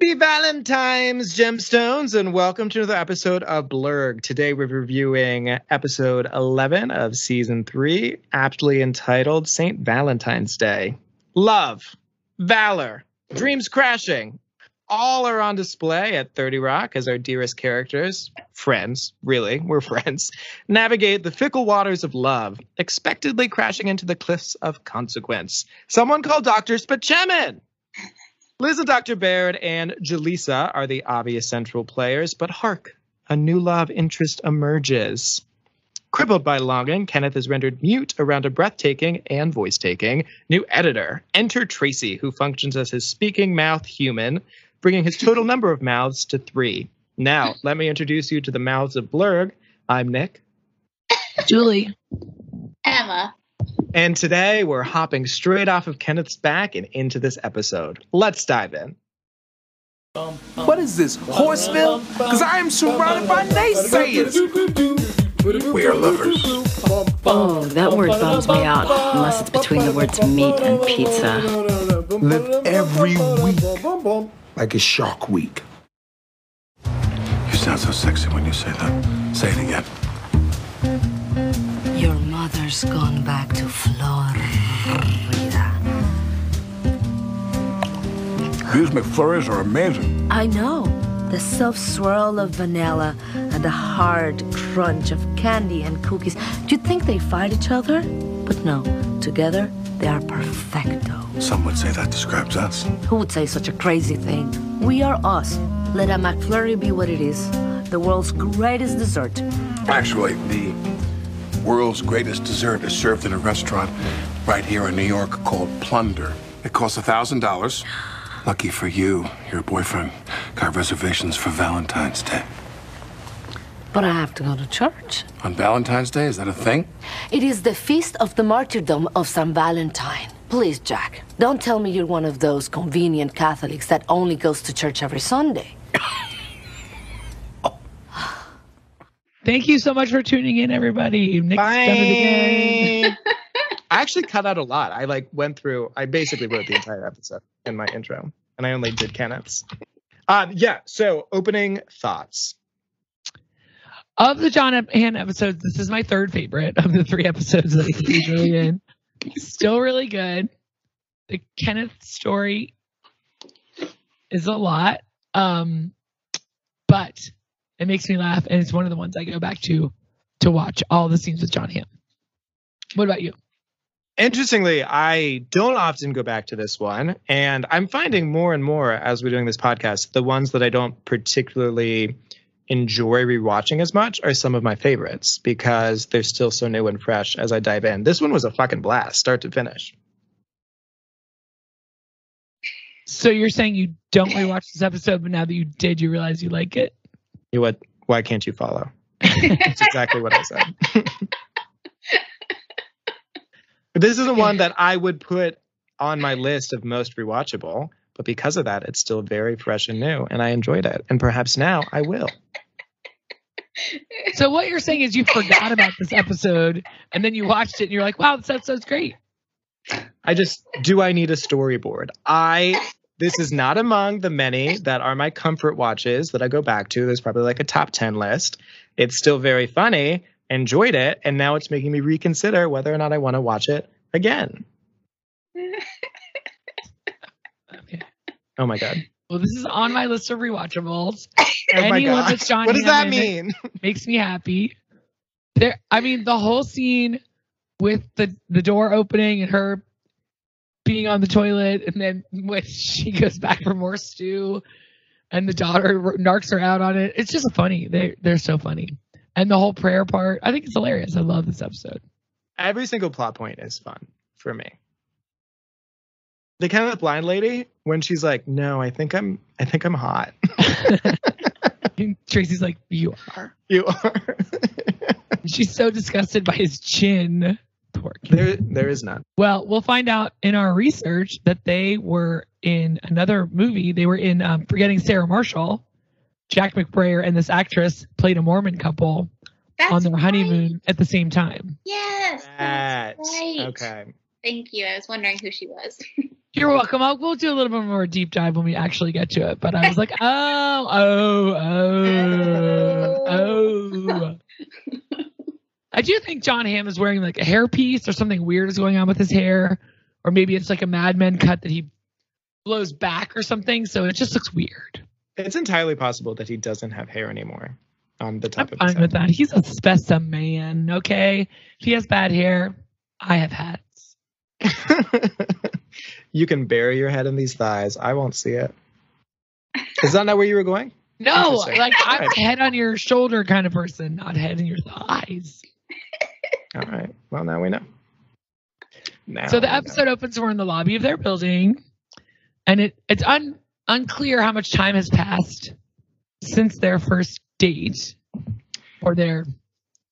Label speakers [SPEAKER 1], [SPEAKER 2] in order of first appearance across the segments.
[SPEAKER 1] Happy Valentine's, Gemstones, and welcome to another episode of Blurg. Today we're reviewing episode 11 of season 3, aptly entitled St. Valentine's Day. Love, valor, dreams crashing, all are on display at 30 Rock as our dearest characters, friends, really, we're friends, navigate the fickle waters of love, expectedly crashing into the cliffs of consequence. Someone call Dr. Spaceman! Liz and Dr. Baird and Jaleesa are the obvious central players, but hark, a new love interest emerges. Crippled by longing, Kenneth is rendered mute around a breathtaking and voice taking new editor. Enter Tracy, who functions as his speaking mouth human, bringing his total number of mouths to three. Now, let me introduce you to the mouths of Blurg. I'm Nick.
[SPEAKER 2] Julie.
[SPEAKER 3] Emma.
[SPEAKER 1] And today we're hopping straight off of Kenneth's back and into this episode. Let's dive in.
[SPEAKER 4] What is this, Horseville? Because I am surrounded by naysayers.
[SPEAKER 5] We are lovers.
[SPEAKER 2] Oh, that word bums me out, unless it's between the words meat and pizza.
[SPEAKER 4] Live every week like a shark week.
[SPEAKER 5] You sound so sexy when you say that. Say it again.
[SPEAKER 6] Mother's gone back to Florida.
[SPEAKER 5] These McFlurries are amazing.
[SPEAKER 6] I know. The soft swirl of vanilla and the hard crunch of candy and cookies. Do You'd think they fight each other, but no. Together, they are perfecto.
[SPEAKER 5] Some would say that describes us.
[SPEAKER 6] Who would say such a crazy thing? We are us. Let a McFlurry be what it is. The world's greatest dessert.
[SPEAKER 5] Actually, the world's greatest dessert is served in a restaurant right here in New York called Plunder. It costs a thousand dollars. Lucky for you, your boyfriend got reservations for Valentine's Day.
[SPEAKER 6] But I have to go to church.
[SPEAKER 5] On Valentine's Day, is that a thing?
[SPEAKER 6] It is the feast of the martyrdom of St. Valentine. Please, Jack, don't tell me you're one of those convenient Catholics that only goes to church every Sunday.
[SPEAKER 7] Thank you so much for tuning in, everybody. Nick's done it again.
[SPEAKER 1] I actually cut out a lot. I like went through. I basically wrote the entire episode in my intro, and I only did Kenneth's. Um, yeah. So opening thoughts.
[SPEAKER 7] Of the John Hamm episodes, this is my third favorite of the three episodes that he's really in. Still really good. The Kenneth story is a lot, um, but it makes me laugh, and it's one of the ones I go back to to watch all the scenes with John Hamm. What about you?
[SPEAKER 1] Interestingly, I don't often go back to this one, and I'm finding more and more as we're doing this podcast, the ones that I don't particularly enjoy rewatching as much are some of my favorites because they're still so new and fresh as I dive in. This one was a fucking blast, start to finish.
[SPEAKER 7] So you're saying you don't rewatch this episode, but now that you did, you realize you like it?
[SPEAKER 1] You what? Why can't you follow? That's exactly what I said. this isn't one that I would put on my list of most rewatchable, but because of that, it's still very fresh and new, and I enjoyed it. And perhaps now I will.
[SPEAKER 7] So what you're saying is you forgot about this episode, and then you watched it, and you're like, "Wow, this episode's great."
[SPEAKER 1] I just do. I need a storyboard. I this is not among the many that are my comfort watches that I go back to. There's probably like a top 10 list. It's still very funny, enjoyed it, and now it's making me reconsider whether or not I want to watch it again.
[SPEAKER 7] Okay.
[SPEAKER 1] Oh my god.
[SPEAKER 7] Well, this is on my list of rewatchables.
[SPEAKER 1] Oh my
[SPEAKER 7] Anyone
[SPEAKER 1] god. What does that
[SPEAKER 7] Hamm in it
[SPEAKER 1] mean?
[SPEAKER 7] makes me happy. There, I mean, the whole scene with the the door opening and her being on the toilet, and then when she goes back for more stew, and the daughter narks her out on it. It's just funny. They they're so funny, and the whole prayer part. I think it's hilarious. I love this episode.
[SPEAKER 1] Every single plot point is fun for me. The kind of blind lady when she's like, "No, I think I'm I think I'm hot."
[SPEAKER 7] Tracy's like, "You are."
[SPEAKER 1] you are.
[SPEAKER 7] She's so disgusted by his chin. Poor kid.
[SPEAKER 1] there there is none.
[SPEAKER 7] Well, we'll find out in our research that they were in another movie. They were in um, Forgetting Sarah Marshall. Jack McBrayer and this actress played a Mormon couple
[SPEAKER 3] That's
[SPEAKER 7] on their
[SPEAKER 3] right.
[SPEAKER 7] honeymoon at the same time.
[SPEAKER 3] Yes.
[SPEAKER 1] That.
[SPEAKER 3] That's right.
[SPEAKER 1] Okay.
[SPEAKER 3] Thank you. I was wondering who she was.
[SPEAKER 7] You're welcome. I'll, we'll do a little bit more deep dive when we actually get to it. But I was like, oh, oh, oh, oh. I do think John Hamm is wearing like a hairpiece or something weird is going on with his hair. Or maybe it's like a Mad Men cut that he blows back or something. So it just looks weird.
[SPEAKER 1] It's entirely possible that he doesn't have hair anymore on the top of his head.
[SPEAKER 7] I'm
[SPEAKER 1] of his
[SPEAKER 7] fine with that. He's a specimen, okay? If he has bad hair, I have hats.
[SPEAKER 1] you can bury your head in these thighs. I won't see it. Is that not where you were going?
[SPEAKER 7] No, like I'm a head on your shoulder kind of person, not head in your thighs.
[SPEAKER 1] All right. Well, now we know. Now
[SPEAKER 7] so the
[SPEAKER 1] we know.
[SPEAKER 7] episode opens. We're in the lobby of their building, and it it's un, unclear how much time has passed since their first date or their.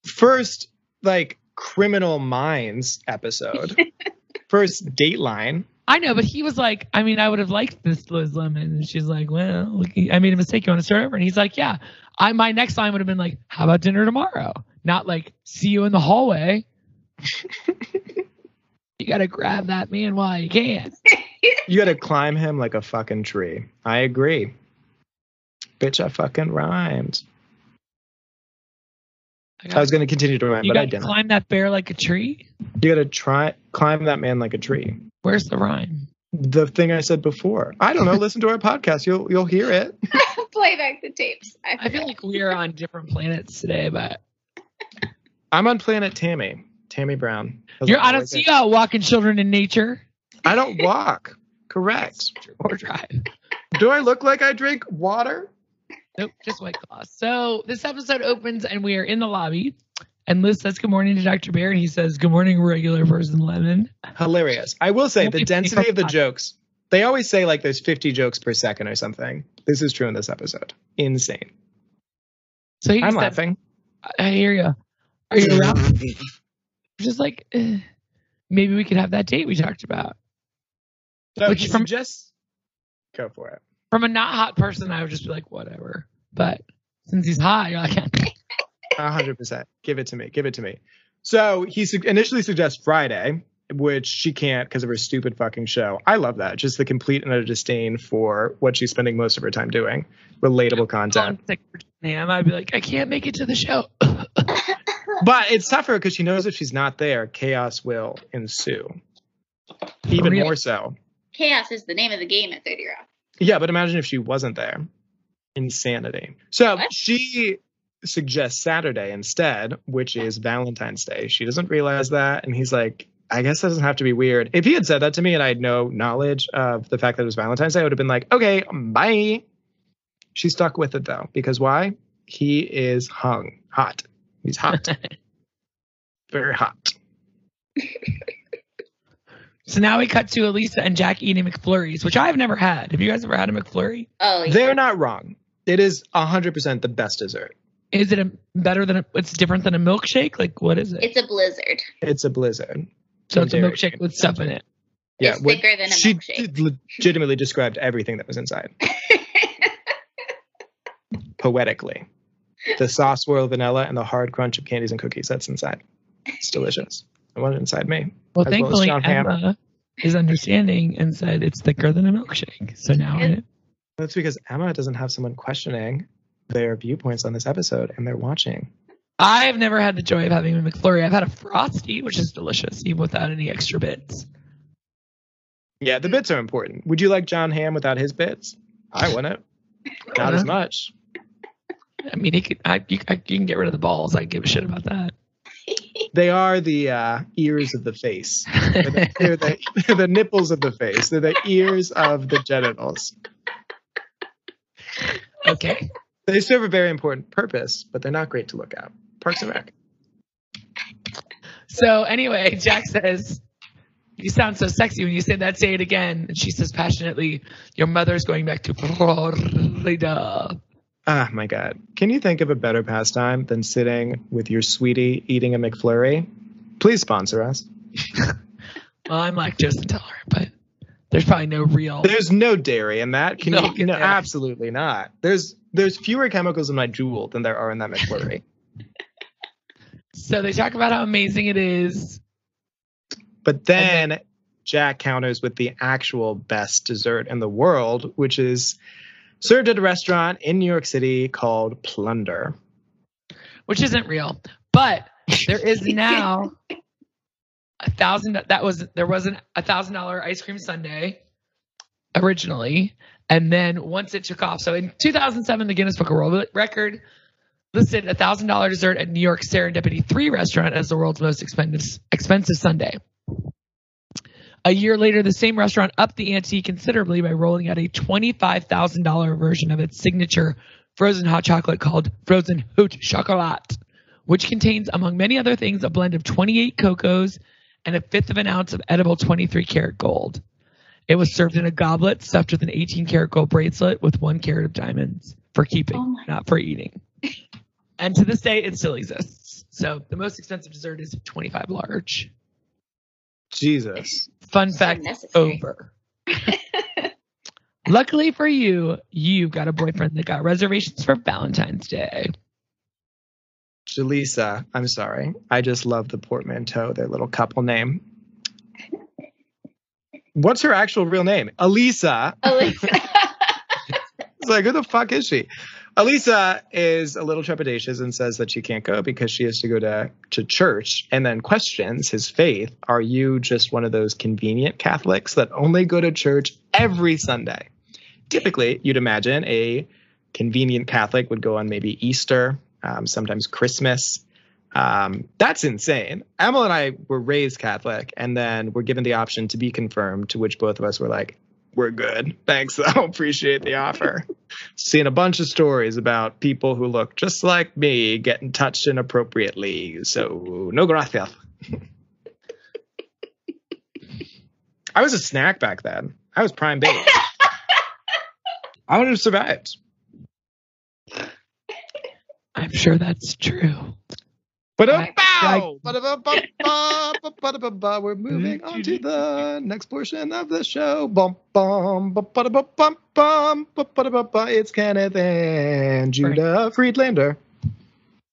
[SPEAKER 1] first like criminal minds episode. first Dateline.
[SPEAKER 7] I know, but he was like, I mean, I would have liked this Liz Lemon, and she's like, well, I made a mistake. You want to start over? And he's like, yeah. I my next line would have been like, how about dinner tomorrow? Not like, see you in the hallway. you got to grab that man while you can.
[SPEAKER 1] You gotta climb him like a fucking tree. I agree. Bitch, I fucking rhymed. I was gonna continue to rhyme,
[SPEAKER 7] you
[SPEAKER 1] but I
[SPEAKER 7] got to
[SPEAKER 1] didn't.
[SPEAKER 7] climb that bear like a tree.
[SPEAKER 1] You gotta try climb that man like a tree.
[SPEAKER 7] Where's the rhyme?
[SPEAKER 1] The thing I said before. I don't know. listen to our podcast. You'll you'll hear it.
[SPEAKER 3] Play back the tapes.
[SPEAKER 7] I feel like we're on different planets today, but
[SPEAKER 1] I'm on Planet Tammy. Tammy Brown.
[SPEAKER 7] You're, I don't see you out walking children in nature
[SPEAKER 1] I don't walk. Correct.
[SPEAKER 7] or drive.
[SPEAKER 1] Do I look like I drink water?
[SPEAKER 7] Nope, just white claw. So this episode opens and we are in the lobby. And Liz says good morning to Dr. Baird, and he says good morning, regular person Lemon.
[SPEAKER 1] Hilarious. I will say the density of the jokes. They always say like there's 50 jokes per second or something. This is true in this episode. Insane.
[SPEAKER 7] So he
[SPEAKER 1] I'm laughing.
[SPEAKER 7] I hear you. Are you around? just like eh, maybe we could have that date we talked about. Which from-
[SPEAKER 1] suggests go for it.
[SPEAKER 7] From a not hot person, I would just be like whatever. But since he's hot, you're like
[SPEAKER 1] hundred percent. Give it to me. Give it to me. So he su- initially suggests Friday, which she can't because of her stupid fucking show. I love that. Just the complete and utter disdain for what she's spending most of her time doing. Relatable content.
[SPEAKER 7] I'm sick for Sam. I'd be like, I can't make it to the show.
[SPEAKER 1] But it's tougher because she knows if she's not there, chaos will ensue. Even
[SPEAKER 7] real.
[SPEAKER 1] more so.
[SPEAKER 3] Chaos is the name of the game at 30 Rock.
[SPEAKER 1] Yeah, but imagine if she wasn't there. Insanity. So
[SPEAKER 3] What?
[SPEAKER 1] she suggests Saturday instead, which is Valentine's Day. She doesn't realize that. And he's like, I guess that doesn't have to be weird. If he had said that to me and I had no knowledge of the fact that it was Valentine's Day, I would have been like, okay, bye. She stuck with it though, because why? He is hung. Hot. He's hot. Very hot.
[SPEAKER 7] so now we cut to Elisa and Jack eating McFlurries, which I've never had. Have you guys ever had a McFlurry?
[SPEAKER 3] Oh, yeah.
[SPEAKER 1] They're not wrong. It is 100% the best dessert.
[SPEAKER 7] Is it a better than a, it's different than a milkshake? Like what is it?
[SPEAKER 3] It's a blizzard.
[SPEAKER 1] It's a blizzard.
[SPEAKER 7] so it's a
[SPEAKER 1] Dairy
[SPEAKER 7] milkshake
[SPEAKER 1] Queen.
[SPEAKER 7] with stuff in it.
[SPEAKER 1] Yeah,
[SPEAKER 3] It's
[SPEAKER 1] what-
[SPEAKER 3] thicker than a
[SPEAKER 1] she
[SPEAKER 3] milkshake.
[SPEAKER 1] did legitimately described everything that was inside poetically. The soft swirl of vanilla and the hard crunch of candies and cookies. That's inside. It's delicious. I want it inside me.
[SPEAKER 7] Well,
[SPEAKER 1] As well as
[SPEAKER 7] thankfully
[SPEAKER 1] John Hamm.
[SPEAKER 7] Emma is understanding and said it's thicker than a milkshake. So now it,
[SPEAKER 1] That's because Emma doesn't have someone questioning their viewpoints on this episode and they're watching.
[SPEAKER 7] I've never had the joy of having a McFlurry. I've had a frosty, which is delicious, even without any extra bits.
[SPEAKER 1] Yeah, the bits are important. Would you like John Hamm without his bits? I wouldn't. Not as much.
[SPEAKER 7] I mean, he could, I, you, I, you can get rid of the balls. I give a shit about that.
[SPEAKER 1] They are the uh, ears of the face. They're the, they're the, they're the nipples of the face. They're the ears of the genitals.
[SPEAKER 7] okay.
[SPEAKER 1] They serve a very important purpose, but they're not great to look at. Parks and Rec.
[SPEAKER 7] So anyway, Jack says, "You sound so sexy when you say that. Say it again." And she says passionately, "Your mother's going back to Florida."
[SPEAKER 1] Ah, my God. Can you think of a better pastime than sitting with your sweetie eating a McFlurry? Please sponsor us.
[SPEAKER 7] Well, I'm lactose intolerant, but there's probably no real.
[SPEAKER 1] There's no dairy in that. Can
[SPEAKER 7] No,
[SPEAKER 1] you? No, absolutely not. There's there's fewer chemicals in my Jewel than there are in that McFlurry.
[SPEAKER 7] So they talk about how amazing it is.
[SPEAKER 1] But then Jack counters with the actual best dessert in the world, which is served at a restaurant in New York City called Plunder.
[SPEAKER 7] which isn't real. But there is now a thousand. That was there wasn't a thousand dollar ice cream sundae originally, and then once it took off. So in 2007, the Guinness Book of World Record listed a thousand dollar dessert at New York Serendipity Three restaurant as the world's most expensive expensive sundae. A year later, the same restaurant upped the ante considerably by rolling out a $25,000 version of its signature frozen hot chocolate called Frozen Haute Chocolat, which contains, among many other things, a blend of 28 cocos and a fifth of an ounce of edible 23 karat gold. It was served in a goblet stuffed with an 18 karat gold bracelet with one carat of diamonds for keeping,
[SPEAKER 3] Oh
[SPEAKER 7] not for eating. and to this day, it still exists. So the most expensive dessert is 25 large.
[SPEAKER 1] Jesus.
[SPEAKER 7] Fun
[SPEAKER 3] So
[SPEAKER 7] fact over. Luckily for you, you've got a boyfriend that got reservations for Valentine's Day.
[SPEAKER 1] Jaleesa, I'm sorry. I just love the portmanteau, their little couple name. What's her actual real name? Elisa.
[SPEAKER 3] Elisa.
[SPEAKER 1] It's like, who the fuck is she? Elisa is a little trepidatious and says that she can't go because she has to go to, to church and then questions his faith. Are you just one of those convenient Catholics that only go to church every Sunday? Typically, you'd imagine a convenient Catholic would go on maybe Easter, um, sometimes Christmas. Um, that's insane. Emma and I were raised Catholic and then were given the option to be confirmed, to which both of us were like, we're good. Thanks, though. Appreciate the offer. Seen a bunch of stories about people who look just like me getting touched inappropriately. So, no gracias. I was a snack back then. I was prime bait. I would have survived.
[SPEAKER 7] I'm sure that's true.
[SPEAKER 1] But
[SPEAKER 7] uh,
[SPEAKER 1] Bow. We're moving on to the next portion of the show. Bum bum bum. It's Kenneth and Judah Friedlander.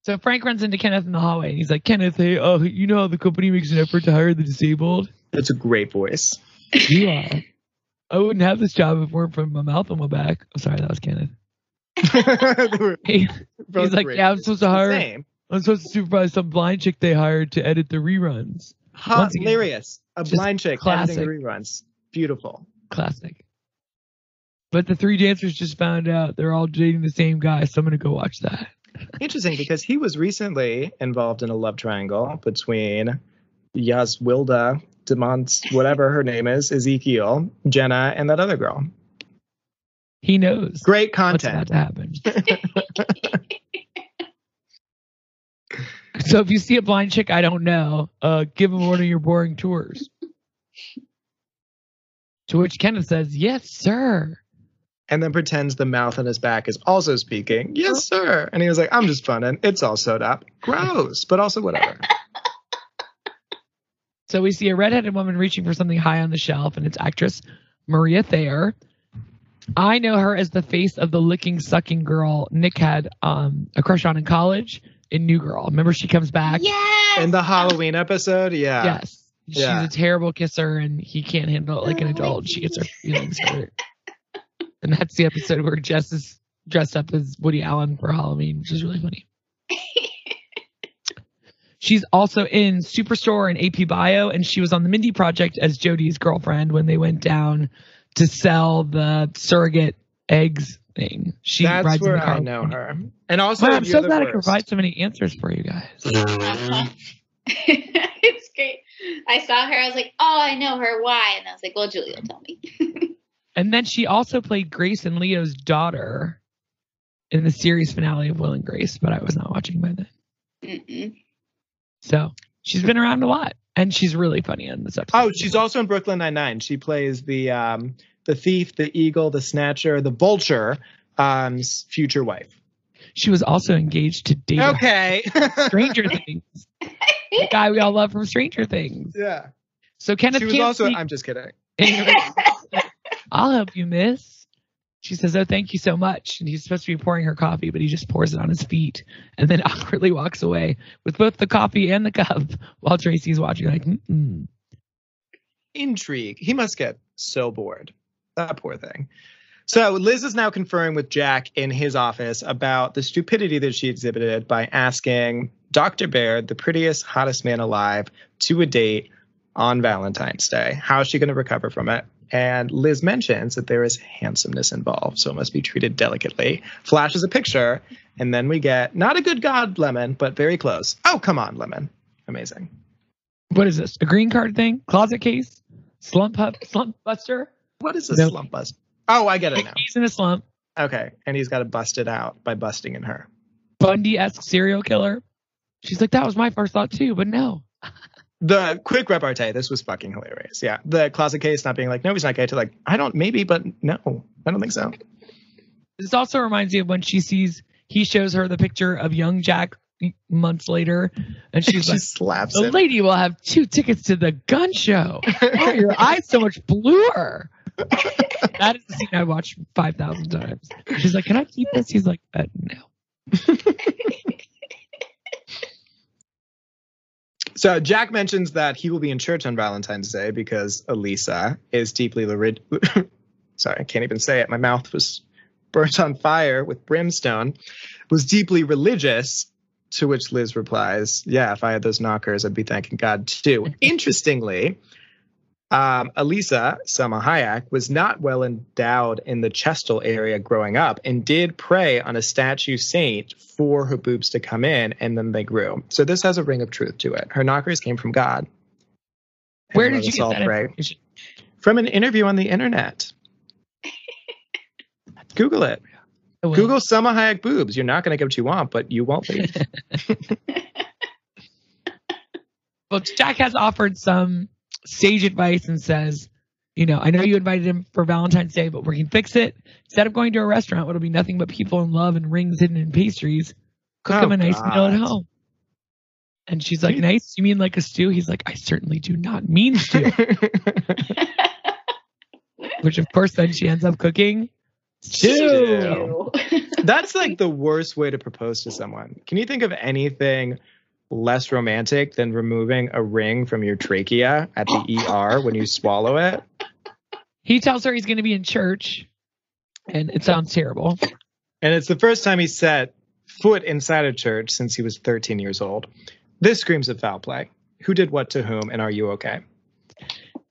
[SPEAKER 7] So Frank runs into Kenneth in the hallway and he's like, Kenneth, hey, uh, you know how the company makes an effort to hire the disabled?
[SPEAKER 1] That's a great voice.
[SPEAKER 7] You are. I wouldn't have this job if it weren't for my mouth on my back. I'm sorry, that was Kenneth. He, he's like,
[SPEAKER 1] great.
[SPEAKER 7] yeah, I'm supposed to hire,
[SPEAKER 1] Same.
[SPEAKER 7] I'm supposed to supervise some blind chick they hired to edit the reruns. Once again,
[SPEAKER 1] Hilarious. A blind chick
[SPEAKER 7] classic.
[SPEAKER 1] editing reruns. Beautiful.
[SPEAKER 7] Classic. But the three dancers just found out they're all dating the same guy, so I'm gonna go watch that.
[SPEAKER 1] Interesting because he was recently involved in a love triangle between Yaswilda Demont, whatever her name is, Ezekiel, Jenna, and that other girl.
[SPEAKER 7] He knows
[SPEAKER 1] Great content.
[SPEAKER 7] what's about
[SPEAKER 1] content.
[SPEAKER 7] to happen. so if you see a blind chick I don't know, uh, give him one of your boring tours. To which Kenneth says, "Yes, sir."
[SPEAKER 1] And then pretends the mouth on his back is also speaking. Yes, sir. And he was like, I'm just funning. It's all sewed up. Gross, but also whatever.
[SPEAKER 7] So we see a redheaded woman reaching for something high on the shelf, and it's actress Maria Thayer. I know her as the face of the licking sucking girl Nick had um, a crush on in college in New Girl. Remember she comes back?
[SPEAKER 3] yes.
[SPEAKER 1] In the Halloween episode, yeah.
[SPEAKER 7] Yes. She's
[SPEAKER 1] Yeah.
[SPEAKER 7] a terrible kisser and he can't handle it like an
[SPEAKER 3] Oh,
[SPEAKER 7] adult. She gets her feelings hurt. And that's the episode where Jess is dressed up as Woody Allen for Halloween, which is really funny. She's also in Superstore and AP Bio, and she was on the Mindy Project as Jody's girlfriend when they went down to sell the surrogate eggs thing. She
[SPEAKER 1] That's
[SPEAKER 7] rides in
[SPEAKER 1] where
[SPEAKER 7] the car
[SPEAKER 1] I know
[SPEAKER 7] me.
[SPEAKER 1] her. And also,
[SPEAKER 7] Wow, I'm so
[SPEAKER 1] the
[SPEAKER 7] glad I could
[SPEAKER 1] worst.
[SPEAKER 7] provide so many answers for you guys.
[SPEAKER 3] it's great. I saw her. I was like, oh, I know her. Why? And I was like, well, Julie will tell me.
[SPEAKER 7] And then she also played Grace and Leo's daughter in the series finale of Will and Grace, but I was not watching by then.
[SPEAKER 3] Mm-mm.
[SPEAKER 7] So she's been around a lot, and she's really funny on this episode.
[SPEAKER 1] Oh, she's also in Brooklyn Nine Nine. She plays the um, the thief, the eagle, the snatcher, the vulture, um, future wife.
[SPEAKER 7] She was also engaged to David
[SPEAKER 1] Okay.
[SPEAKER 7] Stranger Things, the guy we all love from Stranger Things.
[SPEAKER 1] yeah.
[SPEAKER 7] So Kenneth
[SPEAKER 1] She was
[SPEAKER 7] can't
[SPEAKER 1] also.
[SPEAKER 7] speak
[SPEAKER 1] I'm just kidding.
[SPEAKER 7] I'll help you, miss. She says, Oh, thank you so much. And he's supposed to be pouring her coffee, but he just pours it on his feet and then awkwardly walks away with both the coffee and the cup while Tracy's watching, like, mm
[SPEAKER 1] intrigue. He must get so bored. That poor thing. So Liz is now conferring with Jack in his office about the stupidity that she exhibited by asking Dr. Baird, the prettiest, hottest man alive, to a date on Valentine's Day. How is she going to recover from it? And Liz mentions that there is handsomeness involved, so it must be treated delicately. Flashes a picture, and then we get not a good god, Lemon, but very close. Oh, come on, Lemon. Amazing.
[SPEAKER 7] What is this? A green card thing? Closet case? Slump slump buster?
[SPEAKER 1] What is a
[SPEAKER 7] No.
[SPEAKER 1] slump bust? Oh, I get it now.
[SPEAKER 7] He's in a slump.
[SPEAKER 1] Okay, and he's got to bust it out by busting in her.
[SPEAKER 7] Bundy esque serial killer. She's like, that was my first thought too, but no.
[SPEAKER 1] The quick repartee, this was fucking hilarious. Yeah, the closet case not being like, no, he's not gay, to like, I don't, maybe, but no, I don't think so.
[SPEAKER 7] This also reminds me of when she sees he shows her the picture of young Jack months later, and she's
[SPEAKER 1] she
[SPEAKER 7] like,
[SPEAKER 1] slaps
[SPEAKER 7] "The
[SPEAKER 1] him.
[SPEAKER 7] lady will have two tickets to the gun show. Are oh, your eyes so much bluer?" that is the scene I watched five thousand times. She's like, "Can I keep this?" He's like, uh, "No."
[SPEAKER 1] So Jack mentions that he will be in church on Valentine's Day because Elisa is deeply lurid. Sorry, I can't even say it. My mouth was burnt on fire with brimstone. Was deeply religious. To which Liz replies, "Yeah, if I had those knockers, I'd be thanking God too." Interestingly, um, Elisa Salma Hayek was not well endowed in the chestal area growing up, and did pray on a statue saint for her boobs to come in, and then they grew. So this has a ring of truth to it. Her knockers came from God. And
[SPEAKER 7] Where did you get that
[SPEAKER 1] pray. From an interview on the internet. Google it. Google Salma Hayek boobs. You're not going to get what you want, but you won't leave.
[SPEAKER 7] Well, Jack has offered some sage advice and says, you know, I know you invited him for Valentine's Day, but we can fix it. Instead of going to a restaurant, it'll be nothing but people in love and rings hidden in pastries. Cook
[SPEAKER 1] Oh,
[SPEAKER 7] him a nice meal at home. And she's like, nice? You mean like a stew? He's like, I certainly do not mean stew. Which, of course, then she ends up cooking stew.
[SPEAKER 1] That's like the worst way to propose to someone. Can you think of anything less romantic than removing a ring from your trachea at the ER when you swallow it?
[SPEAKER 7] He tells her he's going to be in church, and it sounds terrible.
[SPEAKER 1] And it's the first time he set foot inside a church since he was 13 years old. This screams of foul play. Who did what to whom, and are you okay?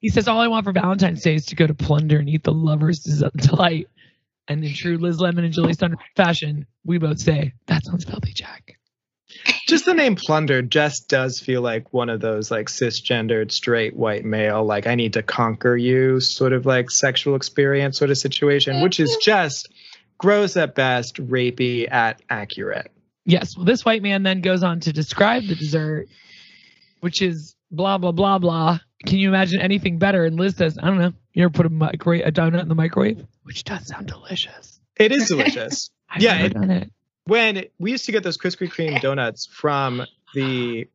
[SPEAKER 7] He says, All I want for Valentine's Day is to go to Plunder and eat the lover's delight. And in true Liz Lemon and Julie Thunder fashion, we both say, That sounds filthy, Jack.
[SPEAKER 1] Just the name plunder just does feel like one of those like cisgendered straight white male like I need to conquer you sort of like sexual experience sort of situation, which is mm-hmm. just gross at best, rapey at accurate.
[SPEAKER 7] Yes. Well, this white man then goes on to describe the dessert, which is blah, blah, blah, blah. Can you imagine anything better? And Liz says, I don't know. You ever put a, microwave, a donut in the microwave? Which does sound delicious.
[SPEAKER 1] It is delicious. Yeah, it-
[SPEAKER 7] done it.
[SPEAKER 1] When we used to get those Krispy Kreme donuts from the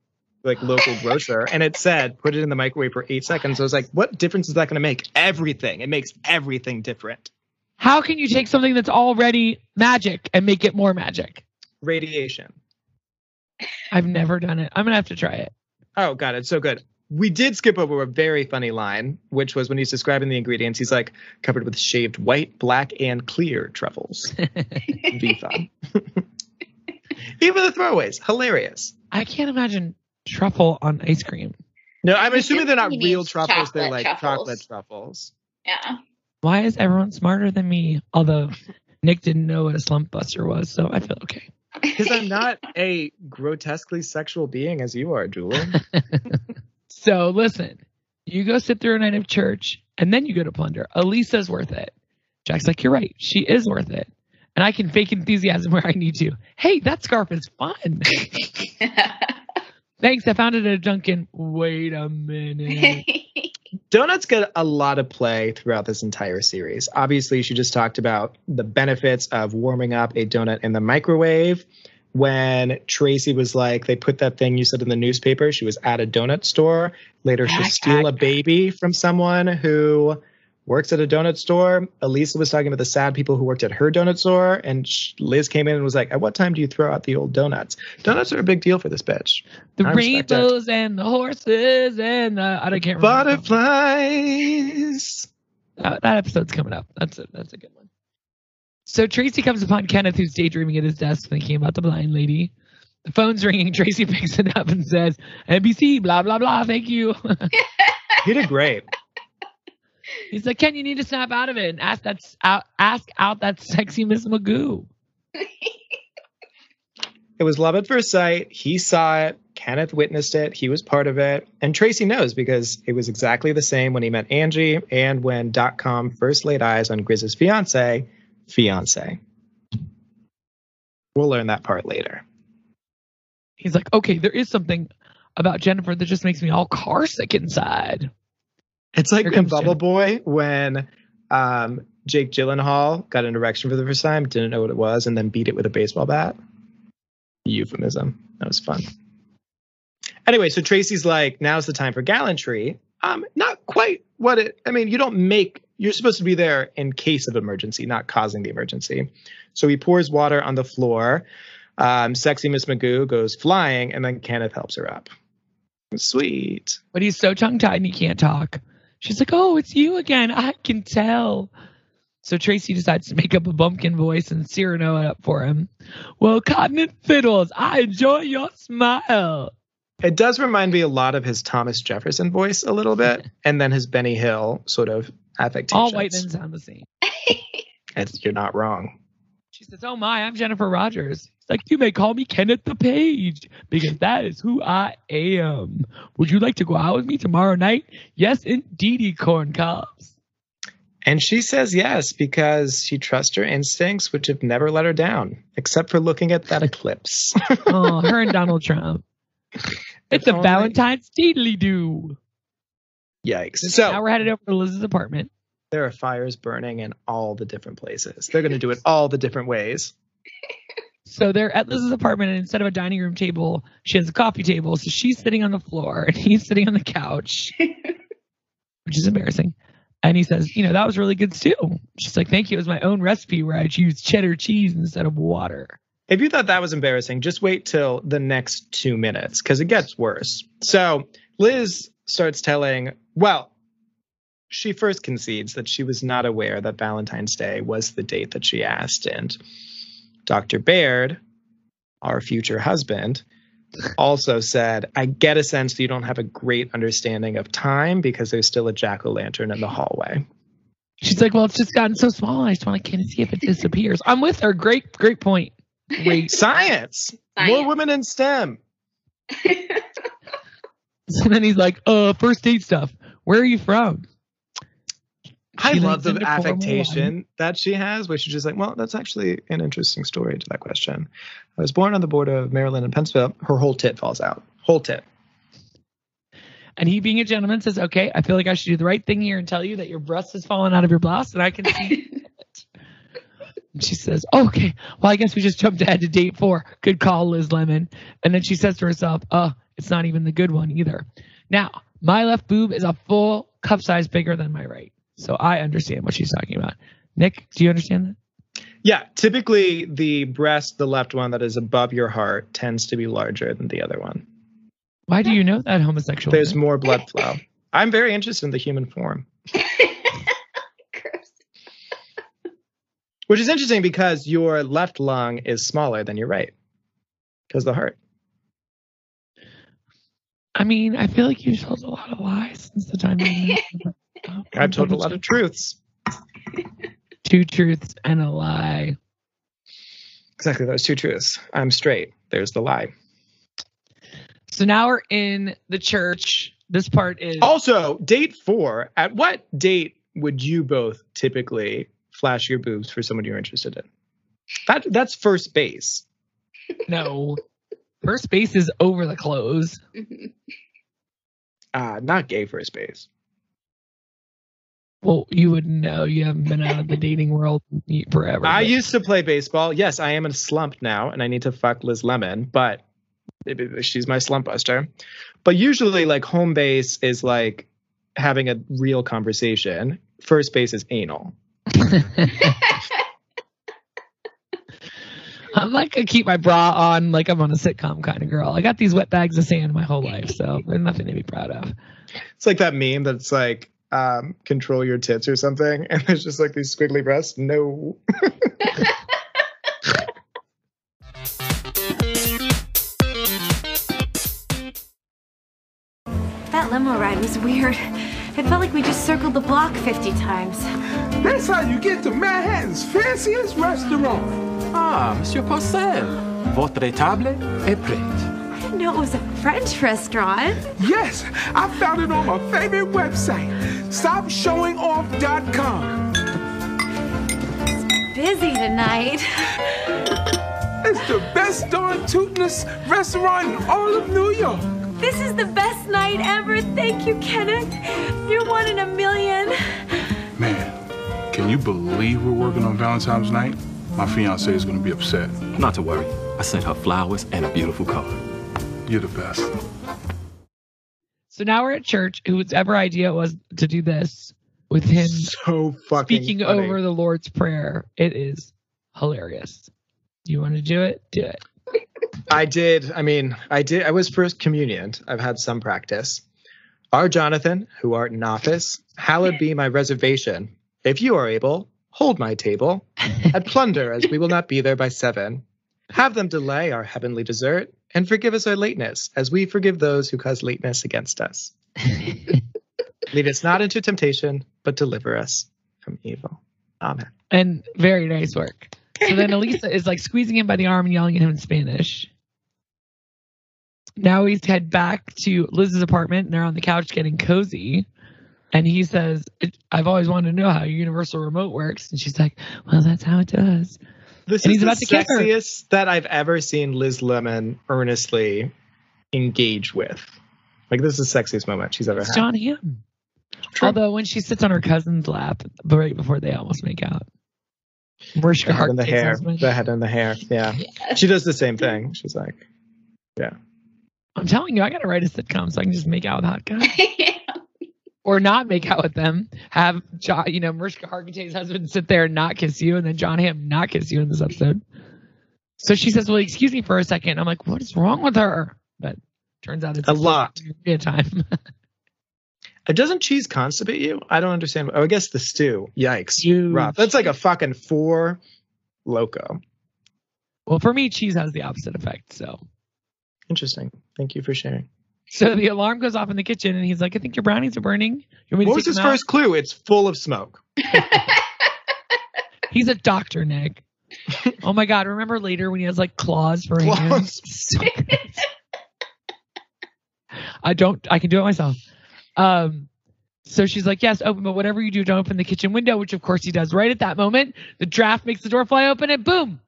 [SPEAKER 1] like local grocer and it said put it in the microwave for eight seconds. I was like, what difference is that going to make? Everything. It makes everything different.
[SPEAKER 7] How can you take something that's already magic and make it more magic?
[SPEAKER 1] Radiation.
[SPEAKER 7] I've never done it. I'm going to have to try it.
[SPEAKER 1] Oh god, it's so good. We did skip over a very funny line, which was when he's describing the ingredients. He's like covered with shaved white, black, and clear truffles. Be fun. Even the throwaways, hilarious.
[SPEAKER 7] I can't imagine truffle on ice cream.
[SPEAKER 1] No, I'm
[SPEAKER 3] He
[SPEAKER 1] assuming they're not real truffles. They're like
[SPEAKER 3] truffles.
[SPEAKER 1] chocolate truffles.
[SPEAKER 3] Yeah.
[SPEAKER 7] Why is everyone smarter than me? Although Nick didn't know what a slump buster was, so I feel okay.
[SPEAKER 1] Because I'm not a grotesquely sexual being as you are, Julie.
[SPEAKER 7] So listen, you go sit through a night of church and then you go to plunder. Elisa's worth it. Jack's like, you're right. She is worth it. And I can fake enthusiasm where I need to. Hey, that scarf is fun. Thanks. I found it at a Dunkin'. Wait a minute.
[SPEAKER 1] Donuts get a lot of play throughout this entire series. Obviously, she just talked about the benefits of warming up a donut in the microwave. When Tracy was like, they put that thing you said in the newspaper, she was at a donut store. Later, she'll steal a baby from someone who works at a donut store. Elisa was talking about the sad people who worked at her donut store, and Liz came in and was like, "At what time do you throw out the old donuts? Donuts are a big deal for this bitch."
[SPEAKER 7] The rainbows and the horses and the, I don't can't remember.
[SPEAKER 1] Butterflies.
[SPEAKER 7] That, that episode's coming up. That's a that's a good one. So Tracy comes upon Kenneth, who's daydreaming at his desk, thinking about the blind lady. The phone's ringing. Tracy picks it up and says, "NBC, blah blah blah. Thank you."
[SPEAKER 1] He did great.
[SPEAKER 7] He's like, "Ken, you need to snap out of it and ask that out, ask out that sexy Miss Magoo."
[SPEAKER 1] It was love at first sight. He saw it. Kenneth witnessed it. He was part of it. And Tracy knows because it was exactly the same when he met Angie and when dot com first laid eyes on Grizz's fiance, fiance. We'll learn that part later.
[SPEAKER 7] He's like, "Okay, there is something about Jennifer that just makes me all carsick inside."
[SPEAKER 1] It's like in Bubble
[SPEAKER 7] Jennifer.
[SPEAKER 1] Boy when um, Jake Gyllenhaal got an erection for the first time, didn't know what it was, and then beat it with a baseball bat. Euphemism. That was fun. Anyway, so Tracy's like, now's the time for gallantry. Um, not quite what it. I mean, you don't make. You're supposed to be there in case of emergency, not causing the emergency. So he pours water on the floor. Um, sexy Miss Magoo goes flying, and then Kenneth helps her up. Sweet.
[SPEAKER 7] But he's so tongue tied and he can't talk. She's like, "Oh, it's you again. I can tell." So Tracy decides to make up a bumpkin voice and Cyrano it up for him. Well, cotton and fiddles, I enjoy your smile.
[SPEAKER 1] It does remind me a lot of his Thomas Jefferson voice a little bit, and then his Benny Hill sort of affectations.
[SPEAKER 7] All white men sound the same.
[SPEAKER 1] It's, you're not wrong.
[SPEAKER 7] She says, "Oh my, I'm Jennifer Rogers." He's like, "You may call me Kenneth the Page because that is who I am. Would you like to go out with me tomorrow night? Yes, indeedy, corn cobs."
[SPEAKER 1] And she says yes because she trusts her instincts, which have never let her down, except for looking at that eclipse.
[SPEAKER 7] Oh, her and Donald Trump. It's a
[SPEAKER 1] only-
[SPEAKER 7] Valentine's deedly do.
[SPEAKER 1] Yikes. So now
[SPEAKER 7] we're headed over to Liz's apartment.
[SPEAKER 1] there are fires burning in all the different places. They're going to do it all the different ways.
[SPEAKER 7] So they're at Liz's apartment, and instead of a dining room table, she has a coffee table. So she's sitting on the floor, and he's sitting on the couch, which is embarrassing. And he says, "You know, that was really good stew." She's like, "Thank you. It was my own recipe where I used cheddar cheese instead of water."
[SPEAKER 1] If you thought that was embarrassing, just wait till the next two minutes because it gets worse. So Liz starts telling, well, she first concedes that she was not aware that Valentine's Day was the date that she asked. And Dr. Baird, our future husband, also said, I get a sense that you don't have a great understanding of time because there's still a jack o' lantern in the hallway.
[SPEAKER 7] She's like, "Well, it's just gotten so small. I just want to kind of see if it disappears." I'm with her. Great, great point. Great.
[SPEAKER 1] Science! More women in STEM.
[SPEAKER 7] And then he's like, "Uh, first date stuff. Where are you from?"
[SPEAKER 1] I
[SPEAKER 7] She
[SPEAKER 1] love the affectation that she has, where she's just like, well, that's actually an interesting story to that question. I was born on the border of Maryland and Pennsylvania. Her whole tit falls out. Whole tit.
[SPEAKER 7] And he, being a gentleman, says, "Okay, I feel like I should do the right thing here and tell you that your breast has fallen out of your blouse, and I can see it." And she says, oh, "Okay, well, I guess we just jumped ahead to date four. Good call, Liz Lemon." And then she says to herself, "Uh, it's not even the good one either." Now, my left boob is a full cup size bigger than my right, so I understand what she's talking about. Nick, do you understand that?
[SPEAKER 1] Yeah, typically the breast, the left one that is above your heart, tends to be larger than the other one.
[SPEAKER 7] Why do you know that homosexual?
[SPEAKER 1] There's more blood flow. I'm very interested in the human form, which is interesting because your left lung is smaller than your right because the heart.
[SPEAKER 7] I mean, I feel like you've told a lot of lies since the time. you met.
[SPEAKER 1] I've told a lot of truths.
[SPEAKER 7] two truths and a lie.
[SPEAKER 1] Exactly, those two truths. I'm straight. There's the lie.
[SPEAKER 7] So now we're in the church. This part is
[SPEAKER 1] Also, date four. At what date would you both typically flash your boobs for someone you're interested in? That that's first base.
[SPEAKER 7] no. First base is over the clothes.
[SPEAKER 1] Uh, not gay first base.
[SPEAKER 7] Well, you would know. You haven't been out of the dating world forever.
[SPEAKER 1] I
[SPEAKER 7] but-
[SPEAKER 1] used to play baseball. Yes, I am in a slump now, and I need to fuck Liz Lemon, but she's my slump buster. But usually, like home base is like having a real conversation, first base is anal.
[SPEAKER 7] I'm like I keep my bra on like I'm on a sitcom kind of girl. I got these wet bags of sand my whole life, so there's nothing to be proud of.
[SPEAKER 1] It's like that meme that's like um, control your tits or something, and there's just like these squiggly breasts. No.
[SPEAKER 8] That limo ride was weird. It felt like we just circled the block 50 times.
[SPEAKER 4] That's how you get to Manhattan's fanciest restaurant.
[SPEAKER 9] Ah, Monsieur Parcell. Votre table est prête.
[SPEAKER 8] I didn't know it was a French restaurant.
[SPEAKER 4] Yes, I found it on my favorite website, StopShowingOff.com.
[SPEAKER 8] It's busy tonight.
[SPEAKER 4] It's the best darn tootinest restaurant in all of New York.
[SPEAKER 8] This is the best night ever. Thank you, Kenneth. You're one in a million.
[SPEAKER 5] Man, can you believe we're working on Valentine's night? My fiance is gonna be upset.
[SPEAKER 9] Not to worry. I sent her flowers and a beautiful card.
[SPEAKER 5] You're the best.
[SPEAKER 7] So now we're at church. Whose ever idea it was to do this with him
[SPEAKER 1] So fucking
[SPEAKER 7] speaking
[SPEAKER 1] funny.
[SPEAKER 7] over the Lord's Prayer. It is hilarious. You want to do it? Do it.
[SPEAKER 1] I did. I mean, I did. I was first communion. I've had some practice. Our Jonathan, who art in office, hallowed be my reservation. If you are able, hold my table at plunder, as we will not be there by seven. Have them delay our heavenly dessert, and forgive us our lateness, as we forgive those who cause lateness against us. Lead us not into temptation, but deliver us from evil. Amen.
[SPEAKER 7] And very nice work. So then Elisa is like squeezing him by the arm and yelling at him in Spanish. Now he's head back to Liz's apartment and they're on the couch getting cozy. And he says, I've always wanted to know how universal remote works. And she's like, Well, that's how it does.
[SPEAKER 1] This
[SPEAKER 7] And
[SPEAKER 1] is
[SPEAKER 7] he's
[SPEAKER 1] the
[SPEAKER 7] about to
[SPEAKER 1] sexiest that I've ever seen Liz Lemon earnestly engage with. Like this is the sexiest moment she's ever
[SPEAKER 7] It's
[SPEAKER 1] had.
[SPEAKER 7] John Hamm.
[SPEAKER 1] True.
[SPEAKER 7] Although when she sits on her cousin's lap right before they almost make out. Where's
[SPEAKER 1] the
[SPEAKER 7] your
[SPEAKER 1] head
[SPEAKER 7] heart?
[SPEAKER 1] and the hair. The head and the hair. Yeah. She does the same thing. She's like, yeah.
[SPEAKER 7] I'm telling you, I gotta write a sitcom so I can just make out with hot guys. or not make out with them. Have John, you know, Mariska Hargitay's husband sit there and not kiss you, and then John Hamm not kiss you in this episode. So she says, "Well, excuse me for a second. I'm like, "What is wrong with her?" But turns out it's
[SPEAKER 1] A lot.
[SPEAKER 7] A time.
[SPEAKER 1] it doesn't cheese constipate you? I don't understand. Oh, I guess the stew. Yikes.
[SPEAKER 7] Huge.
[SPEAKER 1] Rough. That's like a fucking Four Loko.
[SPEAKER 7] well, for me, cheese has the opposite effect. So,
[SPEAKER 1] Interesting. Thank you for sharing.
[SPEAKER 7] So the alarm goes off in the kitchen, and he's like, "I think your brownies are burning." You want me to
[SPEAKER 1] What was his
[SPEAKER 7] out?"
[SPEAKER 1] first clue? It's full of smoke.
[SPEAKER 7] He's a doctor, Nick. oh my god! Remember later when he has like claws for hands? So. I don't. I can do it myself. Um. So she's like, "Yes, open, but whatever you do, don't open the kitchen window." Which of course he does. Right at that moment, the draft makes the door fly open, and boom,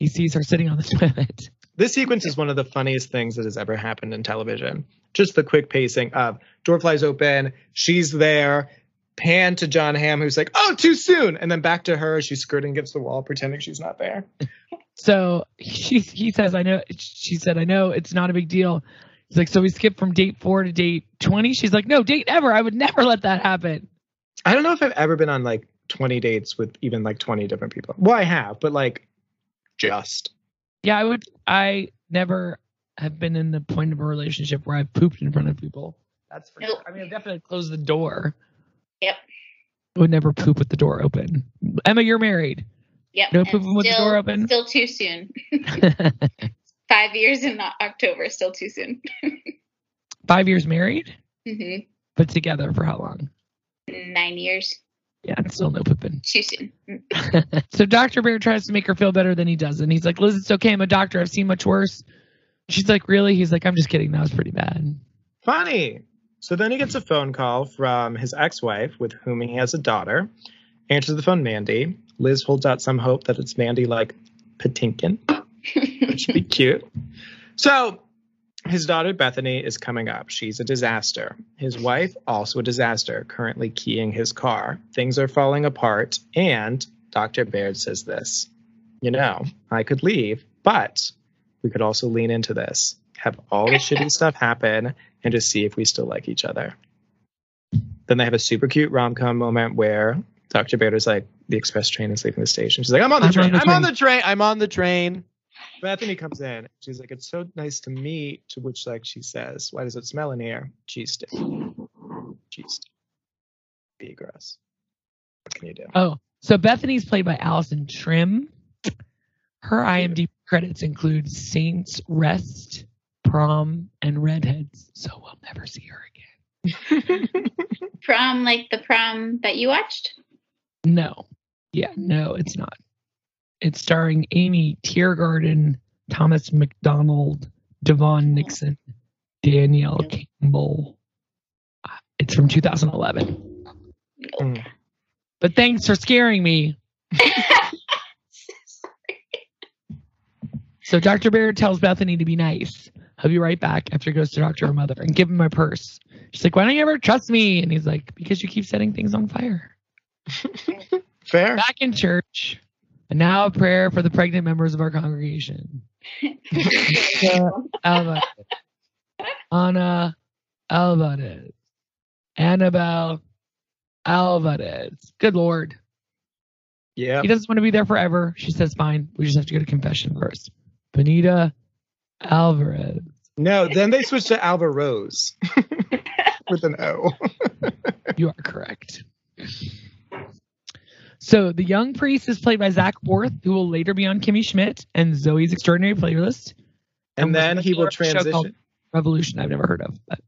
[SPEAKER 7] he sees her sitting on the toilet.
[SPEAKER 1] This sequence is one of the funniest things that has ever happened in television. Just the quick pacing of door flies open, she's there, pan to John Hamm, who's like, oh, too soon. And then back to her, she's skirting against the wall, pretending she's not there.
[SPEAKER 7] So he he says, "I know." She said, "I know it's not a big deal." He's like, "So we skipped from date four to date 20? She's like, "No, date ever. I would never let that happen."
[SPEAKER 1] I don't know if I've ever been on like 20 dates with even like 20 different people. Well, I have, but like just.
[SPEAKER 7] Yeah, I would. I never have been in the point of a relationship where I've pooped in front of people. That's for
[SPEAKER 3] Nope.
[SPEAKER 7] sure. I mean, I've definitely closed the door.
[SPEAKER 3] Yep.
[SPEAKER 7] I would never poop with the door open. Emma, you're married.
[SPEAKER 3] Yep.
[SPEAKER 7] No pooping with the door open?
[SPEAKER 3] Still too soon. Five years in October, still too soon.
[SPEAKER 7] Five years married,
[SPEAKER 3] Mm-hmm.
[SPEAKER 7] but together for how long?
[SPEAKER 3] Nine years,
[SPEAKER 7] Yeah, and still no pooping.
[SPEAKER 3] too soon.
[SPEAKER 7] So Dr. Baird tries to make her feel better than he does. And he's like, Liz, it's okay. I'm a doctor. I've seen much worse. She's like, really? He's like, I'm just kidding. That was pretty bad.
[SPEAKER 1] Funny. So then he gets a phone call from his ex wife, with whom he has a daughter. Answers the phone, Mandy. Liz holds out some hope that it's Mandy like Patinkin, which would be cute. So his daughter Bethany is coming up. She's a disaster. His wife, also a disaster, currently keying his car. Things are falling apart. And Dr. Baird says this You know, I could leave, but we could also lean into this, have all the shitty stuff happen, and just see if we still like each other. Then they have a super cute rom com moment where Dr. Baird is like, the express train is leaving the station. She's like, I'm on the
[SPEAKER 7] I'm
[SPEAKER 1] train.
[SPEAKER 7] on the
[SPEAKER 1] I'm on the train. I'm on the train. Bethany comes in. She's like, it's so nice to meet. To which, like, she says, why does it smell in here? Cheese stick. Cheese stick. Be gross. What can you do?
[SPEAKER 7] Oh, so Bethany's played by Allison Trim. Her IMDb credits include Saints Rest, Prom, and Redheads. So we'll never see her again.
[SPEAKER 3] Prom, like the prom that you watched?
[SPEAKER 7] No. Yeah, no, it's not. It's starring Aimee Teegarden, Thomas McDonald, DeVaughn Nixon, Danielle Campbell. Uh, It's from 2011.
[SPEAKER 1] Mm.
[SPEAKER 7] But thanks for scaring me. So Dr. Baird tells Bethany to be nice. He'll be right back after he goes to talk to her mother and give him my purse. She's like, Why don't you ever trust me? And he's like, Because you keep setting things on fire.
[SPEAKER 1] Fair.
[SPEAKER 7] Back in church. And now a prayer for the pregnant members of our congregation. Lisa Alvarez, Anna Alvarez, Annabelle Alvarez. Good Lord.
[SPEAKER 1] Yeah.
[SPEAKER 7] He doesn't want to be there forever. She says, fine. We just have to go to confession first. Benita Alvarez.
[SPEAKER 1] No, then they switched to Alvarez with an O.
[SPEAKER 7] You are correct. So the young priest is played by Zak Orth, who will later be on Kimmy Schmidt and Zoey's Extraordinary Playlist.
[SPEAKER 1] And
[SPEAKER 7] was
[SPEAKER 1] then he will transition.
[SPEAKER 7] Revolution, I've never heard of. But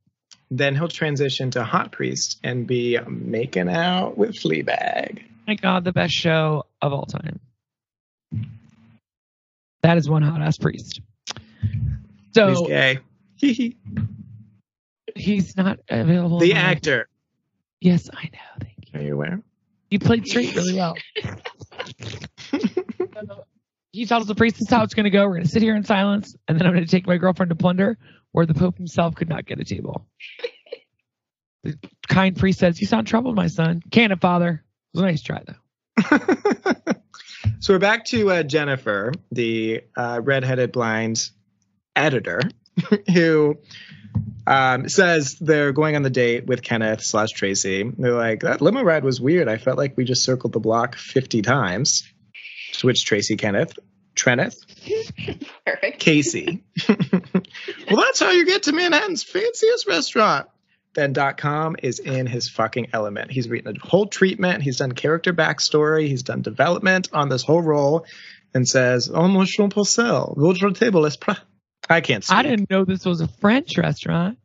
[SPEAKER 1] Then he'll transition to Hot Priest and be um, making out with Fleabag.
[SPEAKER 7] Oh my God, the best show of all time. That is one hot ass priest. So
[SPEAKER 1] He's gay.
[SPEAKER 7] He's not available.
[SPEAKER 1] the actor.
[SPEAKER 7] Yes, I know. Thank you.
[SPEAKER 1] Are you aware?
[SPEAKER 7] He played straight really well. So, he tells the priest this is how it's going to go. We're going to sit here in silence, and then I'm going to take my girlfriend to plunder, where the Pope himself could not get a table. The kind priest says, "You sound troubled, my son. Can it, Father?" It was a nice try, though.
[SPEAKER 1] so we're back to uh, Jennifer, the uh, redheaded blind editor, who um, says they're going on the date with Kenneth slash Tracy. They're like, that limo ride was weird. I felt like we just circled the block 50 times. Switch Tracy, Kenneth, Trenneth,
[SPEAKER 3] Perfect.
[SPEAKER 1] Casey. well, that's how you get to Manhattan's fanciest restaurant. Then dot com is in his fucking element. He's written a whole treatment. He's done character backstory. He's done development on this whole role, and says, "Oh, monsieur Parcell, votre table is pra-" I can't speak.
[SPEAKER 7] I didn't know this was a French restaurant.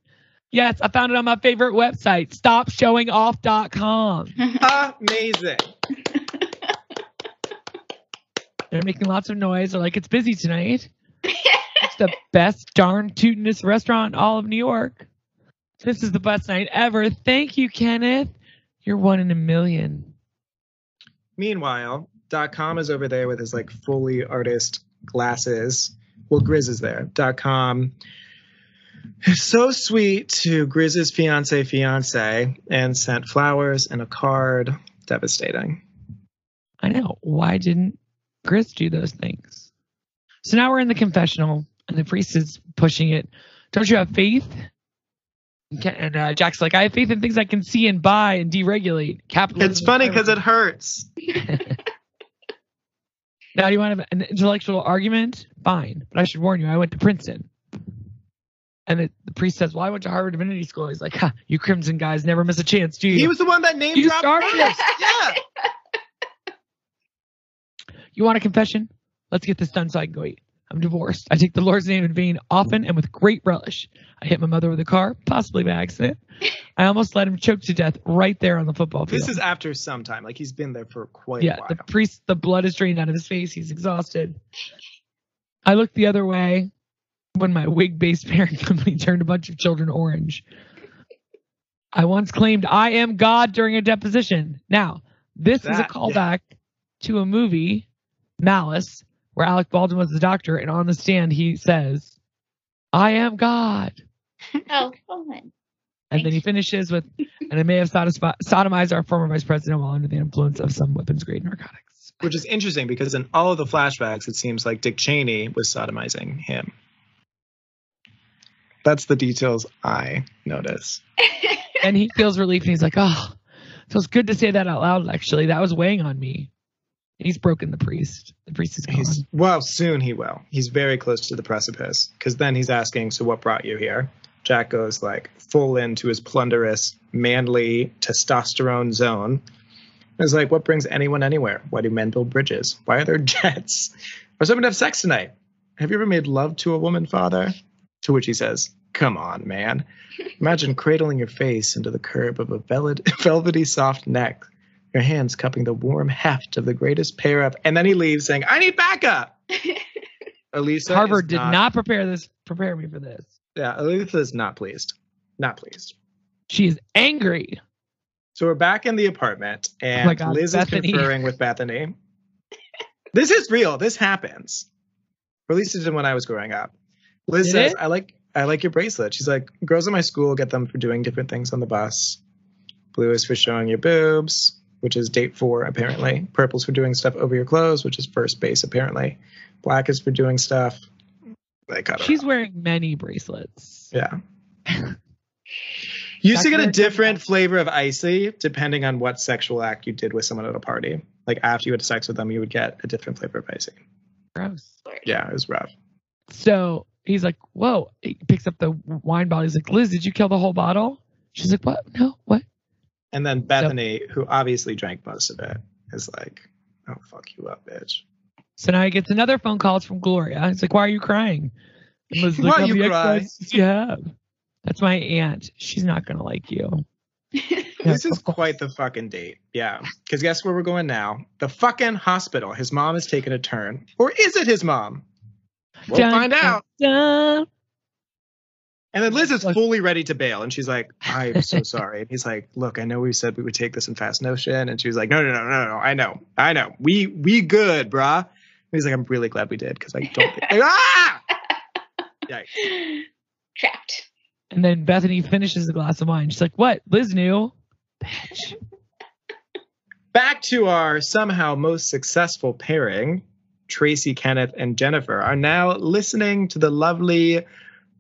[SPEAKER 7] Yes, I found it on my favorite website, stopshowingoff.com.
[SPEAKER 1] Amazing.
[SPEAKER 7] They're making lots of noise. They're like, it's busy tonight. it's the best darn tootinest restaurant in all of New York. This is the best night ever. Thank you, Kenneth. You're one in a million.
[SPEAKER 1] Meanwhile, dot com is over there with his like fully artist glasses. Well, Grizz is there. Dot com so sweet to Grizz's fiance fiance and sent flowers and a card. Devastating.
[SPEAKER 7] I know. Why didn't Chris do those things? So now we're in the confessional, and the priest is pushing it. Don't you have faith? And uh, Jack's like, I have faith in things I can see and buy and deregulate. Capitalism.
[SPEAKER 1] It's funny because it hurts.
[SPEAKER 7] Now, do you want to have an intellectual argument? Fine. But I should warn you, I went to Princeton. And the, the priest says, Well, I went to Harvard Divinity School. He's like, ha, You crimson guys never miss a chance, do you?
[SPEAKER 1] He was the one that named
[SPEAKER 7] You started.
[SPEAKER 1] Yeah.
[SPEAKER 7] You want a confession? Let's get this done so I can go eat. I'm divorced. I take the Lord's name in vain often and with great relish. I hit my mother with a car, possibly by accident. I almost let him choke to death right there on the football field.
[SPEAKER 1] This is after some time. Like he's been there for quite
[SPEAKER 7] yeah,
[SPEAKER 1] a while.
[SPEAKER 7] the priest, the blood is drained out of his face. He's exhausted. I looked the other way when my wig based parent company turned a bunch of children orange. I once claimed I am God during a deposition. Now, this is a
[SPEAKER 1] That-
[SPEAKER 7] callback to a movie, Malice, where Alec Baldwin was the doctor, and on the stand he says, I am God.
[SPEAKER 3] Oh, fun.
[SPEAKER 7] And then he finishes with, and I may have sodomized our former vice president while under the influence of some weapons grade narcotics.
[SPEAKER 1] Which is interesting because in all of the flashbacks, it seems like Dick Cheney was sodomizing him. That's the details I notice.
[SPEAKER 7] and he feels relief and he's like, oh, feels good to say that out loud. Actually, that was weighing on me. He's broken the priest. The priest is gone.
[SPEAKER 1] He's well, soon he will. He's very close to the precipice because then he's asking, "So what brought you here?" Jack goes like full into his plunderous, manly testosterone zone. It's like, what brings anyone anywhere? Why do men build bridges? Why are there jets? I was hoping to have sex tonight. Have you ever made love to a woman, father? To which he says, Come on, man. Imagine cradling your face into the curve of a velvety soft neck, your hands cupping the warm heft of the greatest pair of. And then he leaves saying, I need backup. Elisa.
[SPEAKER 7] Harvard did not prepare this. Prepare me for this.
[SPEAKER 1] Yeah, Elisa is not pleased. Not pleased.
[SPEAKER 7] She is angry.
[SPEAKER 1] So we're back in the apartment, oh and
[SPEAKER 7] Oh God,
[SPEAKER 1] Liz
[SPEAKER 7] Bethany.
[SPEAKER 1] is conferring with Bethany. this is real. This happens. Or at least it did when I was growing up. Liz
[SPEAKER 7] Did
[SPEAKER 1] says,
[SPEAKER 7] it?
[SPEAKER 1] "I like I like your bracelet." She's like, "Girls at my school get them for doing different things on the bus. Blue is for showing your boobs, which is date four apparently. Purple's for doing stuff over your clothes, which is first base apparently. Black is for doing stuff." Like I don't
[SPEAKER 7] She's
[SPEAKER 1] know.
[SPEAKER 7] wearing many bracelets.
[SPEAKER 1] Yeah. You used to get a different flavor of icy depending on what sexual act you did with someone at a party. Like after you had sex with them, you would get a different flavor of icy.
[SPEAKER 7] Gross.
[SPEAKER 1] Yeah, it was rough.
[SPEAKER 7] So he's like, "Whoa!" He picks up the wine bottle. He's like, "Liz, did you kill the whole bottle?" She's like, "What? No, what?"
[SPEAKER 1] And then Bethany, who obviously drank most of it, is like, "Oh fuck you up, bitch."
[SPEAKER 7] So now he gets another phone call from Gloria. He's like, "Why are you crying?" And Liz like,
[SPEAKER 1] Why
[SPEAKER 7] "How
[SPEAKER 1] you
[SPEAKER 7] many
[SPEAKER 1] cry?"
[SPEAKER 7] you have?" That's my aunt. She's not gonna like you.
[SPEAKER 1] This is quite the fucking date. Yeah. Because guess where we're going now? The fucking hospital. His mom has taken a turn. Or is it his mom? We'll
[SPEAKER 7] Dun,
[SPEAKER 1] find
[SPEAKER 7] dun,
[SPEAKER 1] out.
[SPEAKER 7] dun.
[SPEAKER 1] And then Liz is fully ready to bail, and she's like, "I'm so sorry." And he's like, "Look, I know we said we would take this in fast notion," and she was like, "No, no, no, no, no. I know, I know. We we good, bruh." And he's like, "I'm really glad we did because I don't." Think- ah! Yikes.
[SPEAKER 3] Trapped.
[SPEAKER 7] And then Bethany finishes the glass of wine. She's like, "What? Liz knew." Bitch.
[SPEAKER 1] Back to our somehow most successful pairing. Tracy, Kenneth, and Jennifer are now listening to the lovely,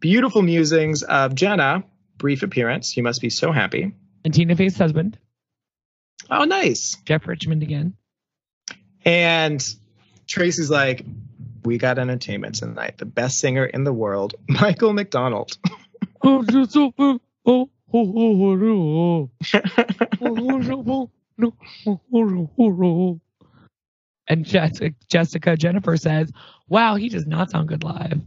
[SPEAKER 1] beautiful musings of Jenna. Brief appearance. You must be so happy.
[SPEAKER 7] And Tina Fey's husband,
[SPEAKER 1] Oh, nice.
[SPEAKER 7] Jeff Richmond again.
[SPEAKER 1] And Tracy's like, we got entertainment tonight. The best singer in the world, Michael McDonald.
[SPEAKER 7] and Jessica, Jessica Jennifer says, "Wow, he does not sound good live."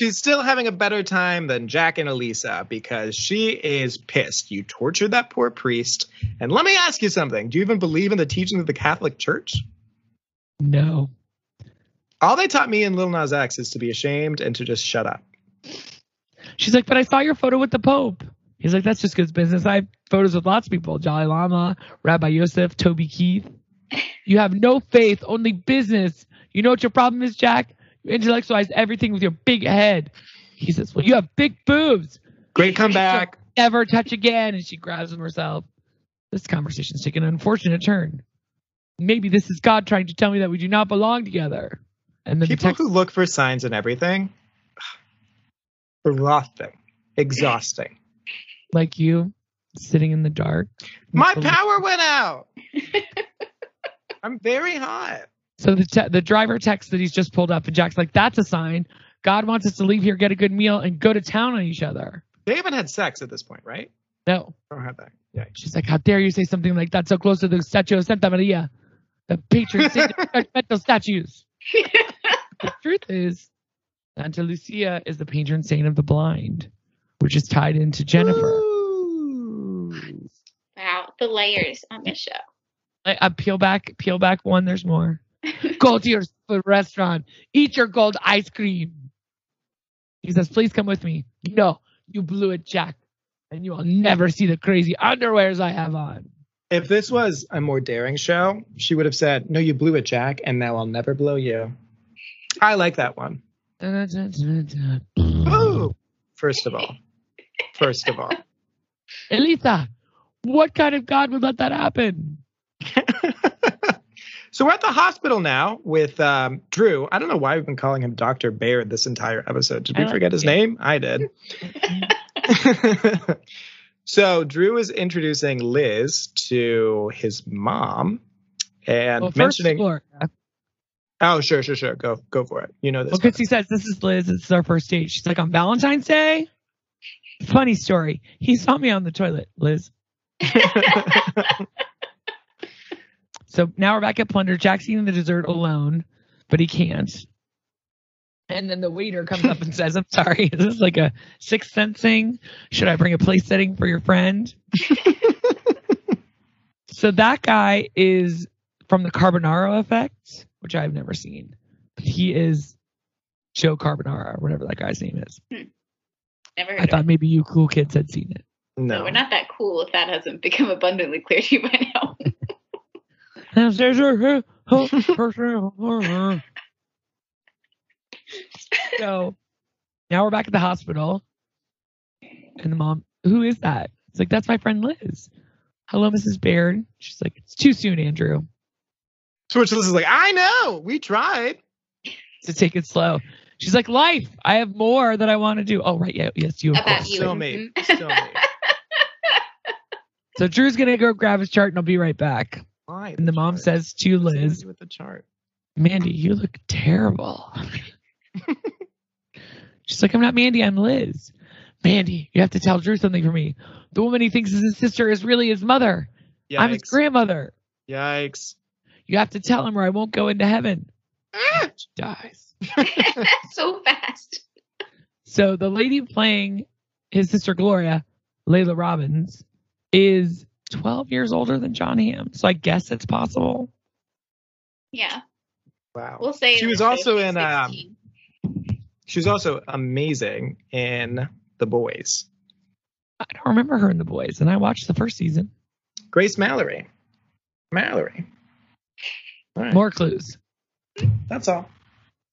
[SPEAKER 1] She's still having a better time than Jack and Elisa because she is pissed. You tortured that poor priest. And let me ask you something. Do you even believe in the teachings of the Catholic Church?
[SPEAKER 7] No.
[SPEAKER 1] All they taught me in Little Nas X is to be ashamed and to just shut up.
[SPEAKER 7] She's like, "But I saw your photo with the Pope." He's like, "That's just good business. I have photos with lots of people: Dalai Lama, Rabbi Yosef, Toby Keith. You have no faith, only business. You know what your problem is, Jack? You intellectualize everything with your big head." He says, "Well, you have big boobs.
[SPEAKER 1] Great comeback.
[SPEAKER 7] Never touch again." And she grabs him herself. This conversation's taken an unfortunate turn. Maybe this is God trying to tell me that we do not belong together. And then the
[SPEAKER 1] People
[SPEAKER 7] text,
[SPEAKER 1] who look for signs and everything, exhausting. Exhausting.
[SPEAKER 7] like you, sitting in the dark.
[SPEAKER 1] My power went out. I'm very hot.
[SPEAKER 7] So the te- the driver texts that he's just pulled up, and Jack's like, "That's a sign. God wants us to leave here, get a good meal, and go to town on each other."
[SPEAKER 1] They haven't had sex at this point, right?
[SPEAKER 7] No,
[SPEAKER 1] I don't have that. Yeah.
[SPEAKER 7] she's like, "How dare you say something like that so close to the statue of Santa Maria, the patron saint of judgmental statues?" the truth is, Santa Lucia is the patron saint of the blind, which is tied into Jennifer.
[SPEAKER 3] Wow, the layers on this show.
[SPEAKER 7] I, I peel back, peel back one. There's more. Go to your restaurant. Eat your gold ice cream. He says, please come with me. No, you blew it, Jack. And you will never see the crazy underwears I have on.
[SPEAKER 1] If this was a more daring show, she would have said, No, you blew it, Jack, and now I'll never blow you. I like that one. Ooh. First of all. First of all.
[SPEAKER 7] Elisa, what kind of God would let that happen?
[SPEAKER 1] So we're at the hospital now with um, Drew. I don't know why we've been calling him Dr. Baird this entire episode. Did we
[SPEAKER 7] like
[SPEAKER 1] forget his name? I did. So Drew is introducing Liz to his mom and
[SPEAKER 7] Well,
[SPEAKER 1] mentioning.
[SPEAKER 7] Gloria.
[SPEAKER 1] Oh, sure, sure, sure. Go, go for it. You know this.
[SPEAKER 7] Well, because he says this is Liz. This is our first date. She's like on Valentine's Day. Funny story. He saw me on the toilet, Liz. So now we're back at Plunder. Jack's eating the dessert alone, but he can't. And then the waiter comes up and says, I'm sorry, is this like a sixth sense thing? Should I bring a place setting for your friend? so that guy is from the Carbonaro effect, which I've never seen. He is Joe Carbonaro, or whatever that guy's name is. Hmm.
[SPEAKER 3] Never heard
[SPEAKER 7] I
[SPEAKER 3] of
[SPEAKER 7] thought
[SPEAKER 3] it.
[SPEAKER 7] maybe you cool kids had seen it.
[SPEAKER 3] No,
[SPEAKER 1] no.
[SPEAKER 3] we're not that cool if that hasn't become abundantly clear to you by now.
[SPEAKER 7] so now we're back at the hospital. And the mom, who is that? It's like, that's my friend Liz. Hello, Mrs. Baird. She's like, it's too soon, Andrew,
[SPEAKER 1] To which Liz is like, I know. We tried.
[SPEAKER 7] to take it slow. She's like, life. I have more that I want to do. Oh, right. Yeah. Yes, you. Of
[SPEAKER 3] About
[SPEAKER 7] course.
[SPEAKER 3] you.
[SPEAKER 1] Still me. Still me.
[SPEAKER 7] So Drew's going to go grab his chart and I'll be right back.
[SPEAKER 1] Why?
[SPEAKER 7] And the mom
[SPEAKER 1] chart?
[SPEAKER 7] says to Liz,
[SPEAKER 1] with the chart.
[SPEAKER 7] Mandy, you look terrible. She's like, I'm not Mandy, I'm Liz. Mandy, you have to tell Drew something for me. The woman he thinks is his sister is really his mother. I'm his grandmother.
[SPEAKER 1] Yikes.
[SPEAKER 7] You have to tell him or I won't go into heaven. Ah! She dies.
[SPEAKER 3] so fast.
[SPEAKER 7] So the lady playing his sister Gloria, Laila Robins, is 12 years older than John Hamm. So I guess it's possible.
[SPEAKER 3] Yeah.
[SPEAKER 1] Wow.
[SPEAKER 3] We'll say
[SPEAKER 1] She was also in, um, She was also amazing in The Boys.
[SPEAKER 7] I don't remember her in The Boys, and I watched the first season.
[SPEAKER 1] Grace Mallory. Mallory. All right.
[SPEAKER 7] More clues.
[SPEAKER 1] That's all.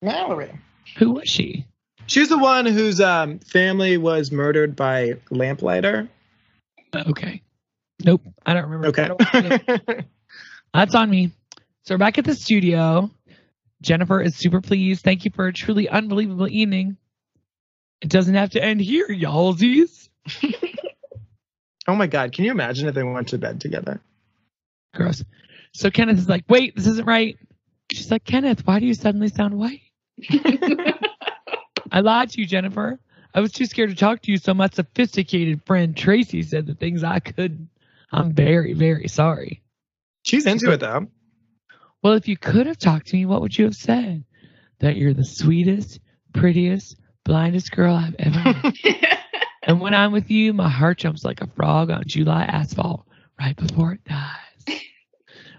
[SPEAKER 1] Mallory.
[SPEAKER 7] Who was she?
[SPEAKER 1] She's the one whose um, family was murdered by lamplighter.
[SPEAKER 7] Okay. Nope. I don't remember.
[SPEAKER 1] Okay.
[SPEAKER 7] Don't. That's on me. So we're back at the studio. Jennifer is super pleased. Thank you for a truly unbelievable evening. It doesn't have to end here, y'allsies.
[SPEAKER 1] oh my God. Can you imagine if they went to bed together?
[SPEAKER 7] Gross. So Kenneth is like, wait, this isn't right. She's like, Kenneth, why do you suddenly sound white? I lied to you, Jennifer. I was too scared to talk to you, so my sophisticated friend Tracy said the things I couldn't. I'm mm-hmm. very, very sorry.
[SPEAKER 1] She's into it though.
[SPEAKER 7] Well, if you could have talked to me, what would you have said? That you're the sweetest, prettiest, blindest girl I've ever met. and when I'm with you, my heart jumps like a frog on July asphalt right before it dies.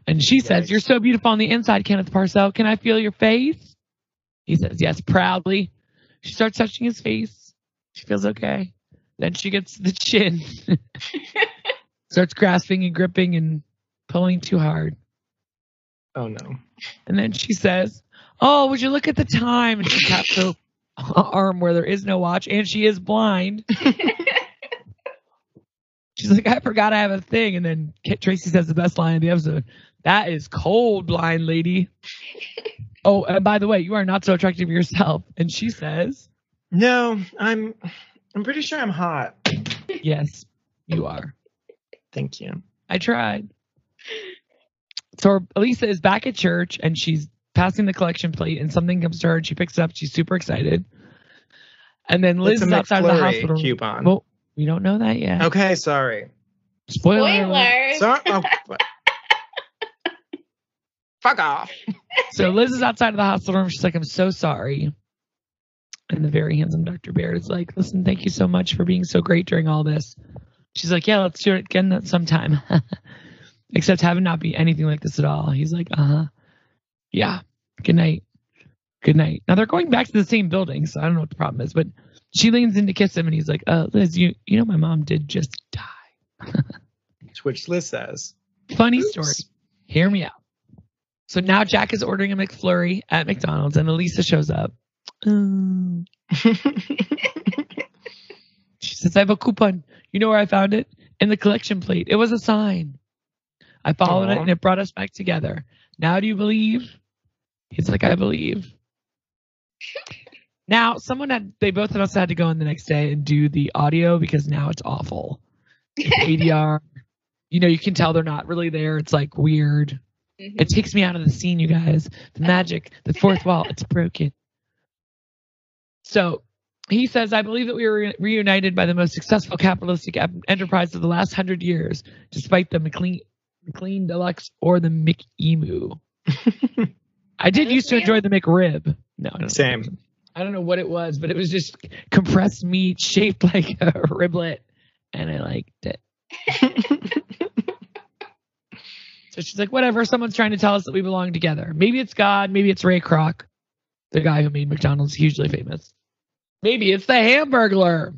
[SPEAKER 7] And she says, You're so beautiful on the inside, Kenneth Parcell. Can I feel your face? He says, Yes, proudly. She starts touching his face. She feels okay. Then she gets to the chin, starts grasping and gripping and pulling too hard.
[SPEAKER 1] Oh no.
[SPEAKER 7] And then she says, Oh, would you look at the time? And she taps her arm where there is no watch, and she is blind. She's like, I forgot I have a thing. And then Kit Tracy says the best line of the episode That is cold, blind lady. oh, and by the way, you are not so attractive yourself. And she says,
[SPEAKER 1] No, I'm I'm pretty sure I'm hot.
[SPEAKER 7] Yes, you are.
[SPEAKER 1] Thank you.
[SPEAKER 7] I tried. So Elisa is back at church and she's passing the collection plate and something comes to her and she picks it up. She's super excited. And then Liz
[SPEAKER 1] It's a
[SPEAKER 7] is outside of the
[SPEAKER 1] McFlurry
[SPEAKER 7] hospital.
[SPEAKER 1] coupon.
[SPEAKER 7] Well, we don't know that yet.
[SPEAKER 1] Okay, sorry.
[SPEAKER 7] Spoiler. alert.
[SPEAKER 3] Spoilers.
[SPEAKER 1] Sorry. Oh, Fuck off.
[SPEAKER 7] So Liz is outside of the hospital room. She's like, I'm so sorry. And the very handsome Dr. Baird is like, listen, thank you so much for being so great during all this. She's like, yeah, let's do it again sometime. Except have it not be anything like this at all. He's like, uh huh. Yeah. Good night. Good night. Now they're going back to the same building, so I don't know what the problem is, but she leans in to kiss him and he's like, uh, Liz, you, you know, my mom did just die.
[SPEAKER 1] To which Liz says,
[SPEAKER 7] Funny
[SPEAKER 1] Oops.
[SPEAKER 7] story. Hear me out. So now Jack is ordering a McFlurry at McDonald's and Elisa shows up. Oh. Says, I have a coupon. You know where I found it? In the collection plate. It was a sign. I followed it and it brought us back together. Now do you believe? He's like, I believe. Now, someone had, they both of us had to go in the next day and do the audio because now it's awful. ADR. You know, you can tell they're not really there. It's like weird.
[SPEAKER 3] Mhm.
[SPEAKER 7] It takes me out of the scene, you guys. The magic, the fourth wall, it's broken. So he says, I believe that we were reunited by the most successful capitalistic enterprise of the last hundred years, despite the McLean, McLean Deluxe or the McEmu. I did used to enjoy the McRib. No, I don't
[SPEAKER 1] Same.
[SPEAKER 7] I don't know what it was, but it was just compressed meat shaped like a riblet, and I liked it. so she's like, whatever. Someone's trying to tell us that we belong together. Maybe it's God. Maybe it's Ray Kroc, the guy who made McDonald's hugely famous. Maybe it's the Hamburglar.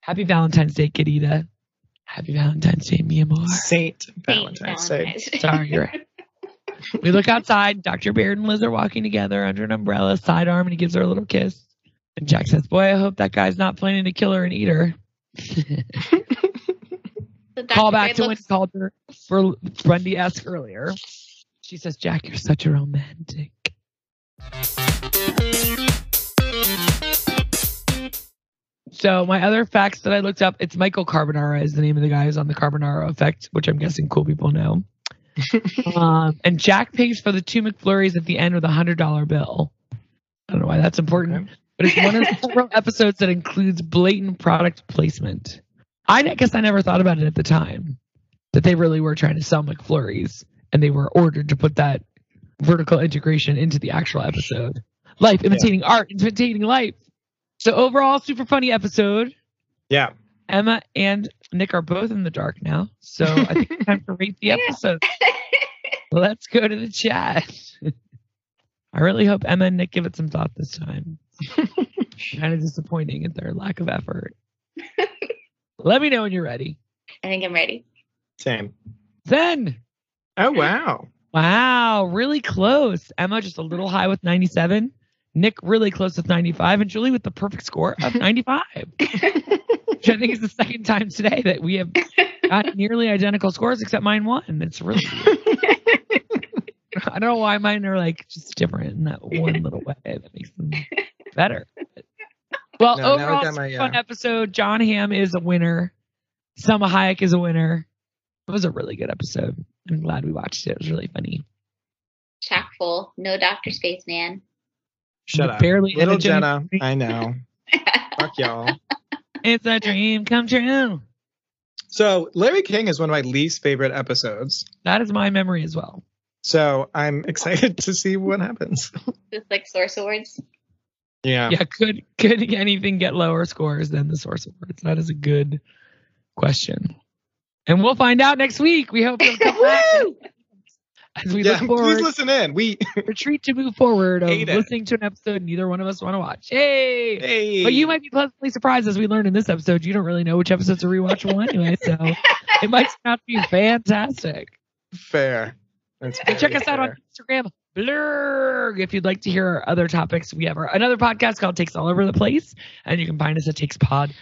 [SPEAKER 7] Happy Valentine's Day, Kadita. Happy Valentine's Day, Mia Moore.
[SPEAKER 1] Saint
[SPEAKER 3] Saint
[SPEAKER 1] Valentine's Day.
[SPEAKER 3] Valentine's Day.
[SPEAKER 7] Sorry, you're right. We look outside. Dr. Baird and Liz are walking together under an umbrella, sidearm, and he gives her a little kiss. And Jack says, Boy, I hope that guy's not planning to kill her and eat her.
[SPEAKER 3] So
[SPEAKER 7] Call back
[SPEAKER 3] Baird
[SPEAKER 7] to when he called her for Bundy esque earlier. She says, Jack, you're such a romantic. So my other facts that I looked up, it's Michael Carbonaro is the name of the guy who's on the Carbonaro effect, which I'm guessing cool people know. um, and Jack pays for the two McFlurries at the end with a hundred dollar bill. I don't know why that's important, but it's one of several episodes that includes blatant product placement. I guess I never thought about it at the time that they really were trying to sell McFlurries and they were ordered to put that vertical integration into the actual episode. Life imitating art, imitating life. So overall, super funny episode.
[SPEAKER 1] Yeah.
[SPEAKER 7] Emma and Nick are both in the dark now, so I think it's time to rate the episode. Let's go to the chat. I really hope Emma and Nick give it some thought this time. kind of disappointing at their lack of effort. Let me know when you're ready.
[SPEAKER 3] I think I'm ready.
[SPEAKER 1] Same.
[SPEAKER 7] Then,
[SPEAKER 1] Oh wow.
[SPEAKER 7] wow, really close. Emma just a little high with 97. Nick really close with 95, and Julie with the perfect score of 95. Which I think is the second time today that we have got nearly identical scores, except mine won. It's really. I don't know why mine are like just different in that one little way that makes them better. Well,
[SPEAKER 1] No,
[SPEAKER 7] overall, it's a fun
[SPEAKER 1] uh,
[SPEAKER 7] episode. John Hamm is a winner. Salma Hayek is a winner. It was a really good episode. I'm glad we watched it. It was really funny.
[SPEAKER 3] Chock full. No Dr. Spaceman.
[SPEAKER 1] Shut up.
[SPEAKER 7] barely
[SPEAKER 1] Little
[SPEAKER 7] in
[SPEAKER 1] Jenna. I know. Fuck y'all.
[SPEAKER 7] It's a dream come true.
[SPEAKER 1] So Larry King is one of my least favorite episodes.
[SPEAKER 7] That is my memory as well.
[SPEAKER 1] So I'm excited to see what happens.
[SPEAKER 3] Just like Source Awards.
[SPEAKER 1] Yeah.
[SPEAKER 7] Yeah, could could anything get lower scores than the source awards? That is a good question. And we'll find out next week. We hope you'll come back as we
[SPEAKER 1] Yeah,
[SPEAKER 7] look
[SPEAKER 1] please
[SPEAKER 7] forward
[SPEAKER 1] listen in. We
[SPEAKER 7] retreat to move forward of
[SPEAKER 1] Hate it.
[SPEAKER 7] listening to an episode neither one of us want to watch. Hey!
[SPEAKER 1] hey.
[SPEAKER 7] But you might be pleasantly surprised as we learned in this episode. You don't really know which episodes are rewatchable anyway, so it might not be fantastic.
[SPEAKER 1] fair. That's
[SPEAKER 7] And check us out on Instagram, Blurg. If you'd like to hear our other topics, we have our, another podcast called Takes All Over the Place, and you can find us at TakesPod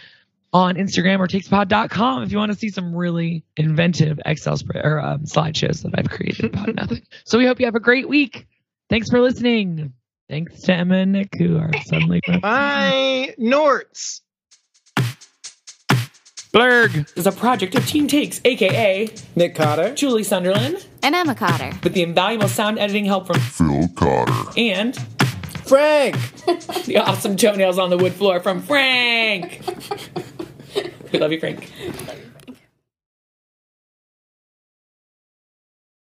[SPEAKER 7] on Instagram or takespod.com if you want to see some really inventive Excel spread or um, slideshows that I've created about nothing. So we hope you have a great week. Thanks for listening. Thanks to Emma and Nick who are suddenly
[SPEAKER 1] Bye, Norts.
[SPEAKER 7] Blurg is a project of Team Takes, aka
[SPEAKER 1] Nick Cotter.
[SPEAKER 7] Julie Sunderland,
[SPEAKER 2] And Emma Cotter.
[SPEAKER 7] with the invaluable sound editing help from
[SPEAKER 10] Phil Cotter.
[SPEAKER 7] and
[SPEAKER 1] Frank.
[SPEAKER 7] the awesome toenails on the wood floor from Frank. Love you, Frank.